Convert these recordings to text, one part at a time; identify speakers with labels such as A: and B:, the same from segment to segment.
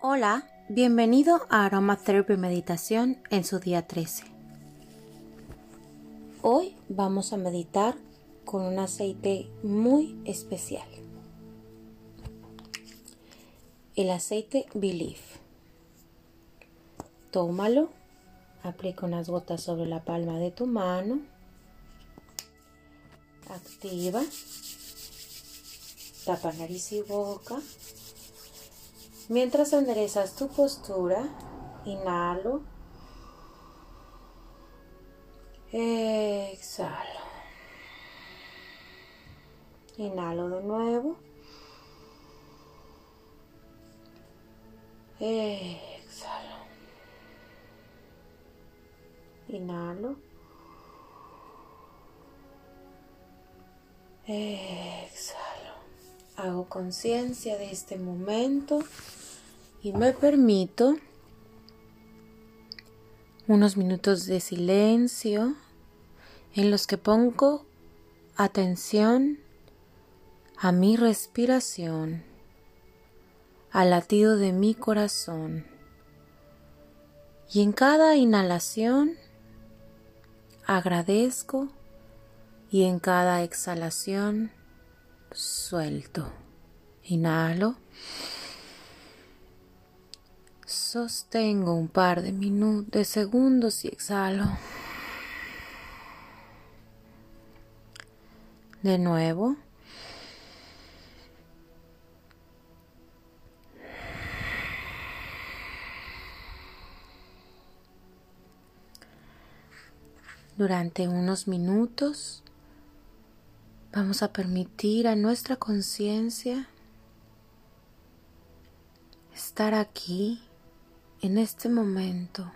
A: Hola, bienvenido a Aromatherapy Meditación en su día 13. Hoy vamos a meditar con un aceite muy especial. El aceite Believe. Tómalo, aplica unas gotas sobre la palma de tu mano, activa, tapa nariz y boca Mientras enderezas tu postura, inhalo. Exhalo. Inhalo de nuevo. Exhalo. Inhalo. Exhalo. Hago conciencia de este momento y me permito unos minutos de silencio en los que pongo atención a mi respiración, al latido de mi corazón. Y en cada inhalación agradezco y en cada exhalación suelto. Inhalo. Sostengo un par de minutos, de segundos y exhalo. De nuevo. Durante unos minutos vamos a permitir a nuestra conciencia estar aquí en este momento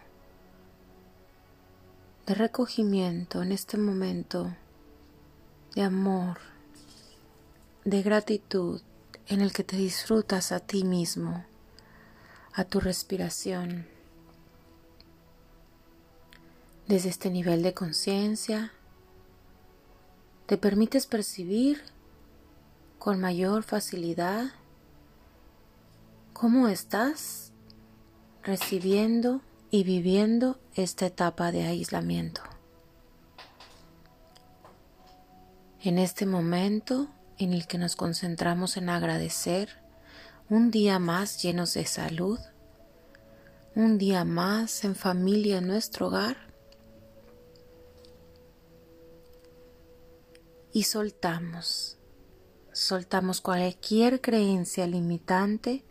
A: de recogimiento, en este momento de amor, de gratitud, en el que te disfrutas a ti mismo, a tu respiración. Desde este nivel de conciencia, te permites percibir con mayor facilidad cómo estás recibiendo y viviendo esta etapa de aislamiento. En este momento en el que nos concentramos en agradecer un día más llenos de salud, un día más en familia en nuestro hogar y soltamos, soltamos cualquier creencia limitante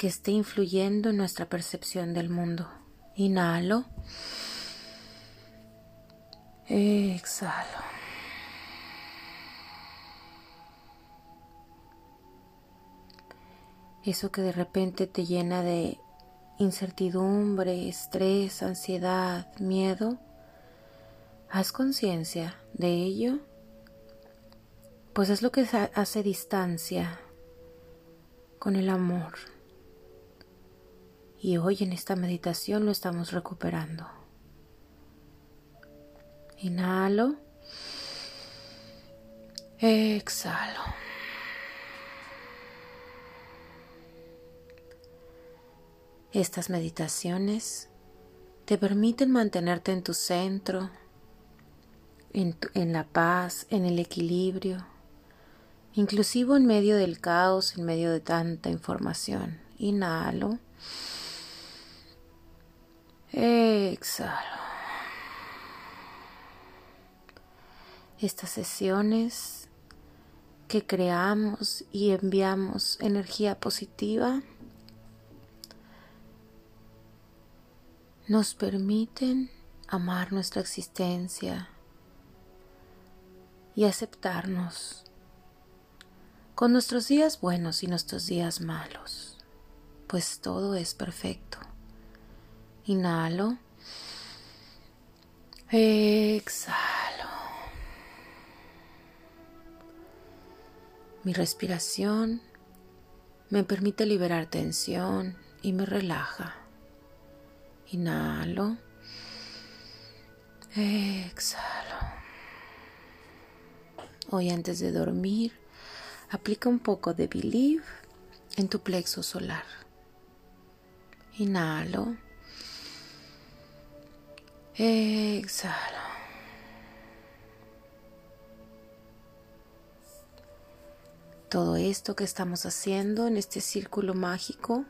A: que esté influyendo en nuestra percepción del mundo. Inhalo. Exhalo. Eso que de repente te llena de incertidumbre, estrés, ansiedad, miedo, haz conciencia de ello, pues es lo que hace distancia con el amor y hoy en esta meditación lo estamos recuperando. Inhalo. Exhalo. Estas meditaciones te permiten mantenerte en tu centro, en, en, la paz, en el equilibrio, inclusive en medio del caos, en medio de tanta información. Inhalo. Exhalo. Estas sesiones que creamos y enviamos energía positiva nos permiten amar nuestra existencia y aceptarnos con nuestros días buenos y nuestros días malos, pues todo es perfecto. Inhalo. Exhalo. Mi respiración me permite liberar tensión y me relaja. Inhalo. Exhalo. Hoy antes de dormir, aplica un poco de Believe en tu plexo solar. Inhalo. Exhalo. Todo esto que estamos haciendo en este círculo mágico,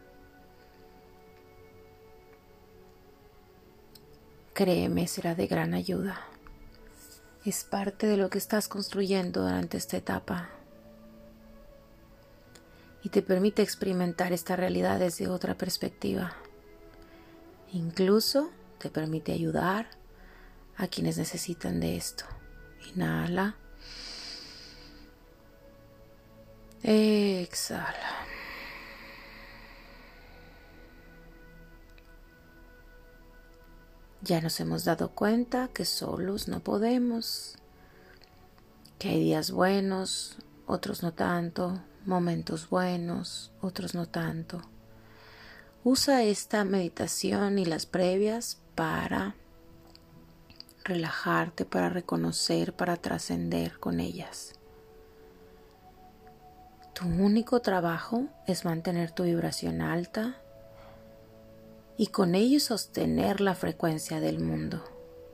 A: créeme, será de gran ayuda. Es parte de lo que estás construyendo durante esta etapa y te permite experimentar esta realidad desde otra perspectiva. Incluso te permite ayudar a quienes necesitan de esto. Inhala. Exhala. Ya nos hemos dado cuenta que solos no podemos, que hay días buenos, otros no tanto, momentos buenos, otros no tanto. Usa esta meditación y las previas para relajarte, para reconocer, para trascender con ellas. Tu único trabajo es mantener tu vibración alta y con ello sostener la frecuencia del mundo.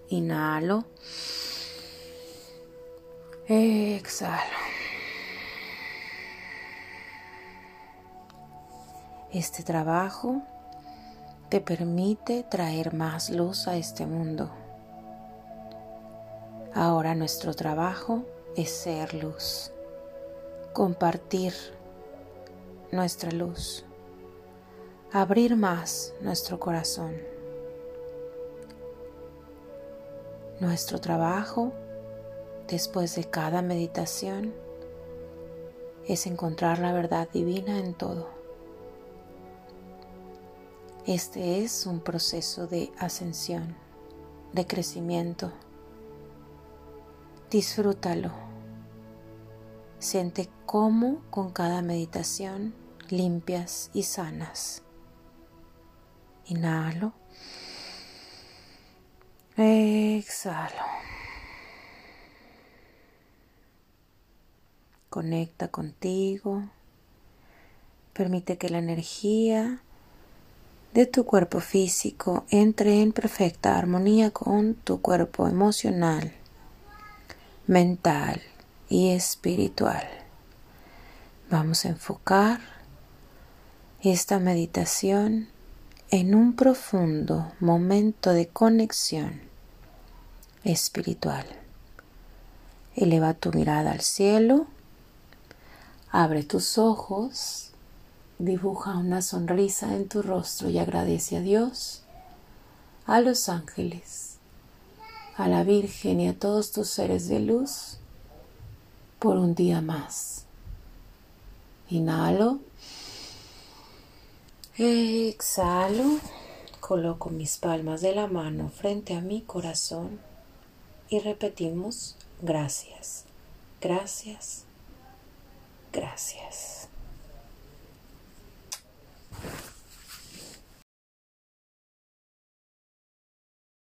A: Inhalo. Exhalo. Este trabajo te permite traer más luz a este mundo. Ahora nuestro trabajo es ser luz, compartir nuestra luz, abrir más nuestro corazón. Nuestro trabajo después de cada meditación es encontrar la verdad divina en todo. Este es un proceso de ascensión, de crecimiento. Disfrútalo. Siente cómo con cada meditación limpias y sanas. Inhalo. Exhalo. Conecta contigo. Permite que la energía de tu cuerpo físico entre en perfecta armonía con tu cuerpo emocional, mental y espiritual. Vamos a enfocar esta meditación en un profundo momento de conexión espiritual. Eleva tu mirada al cielo, abre tus ojos Dibuja una sonrisa en tu rostro y agradece a Dios, a los ángeles, a la Virgen y a todos tus seres de luz por un día más. Inhalo. Exhalo. Coloco mis palmas de la mano frente a mi corazón y repetimos gracias, gracias, gracias.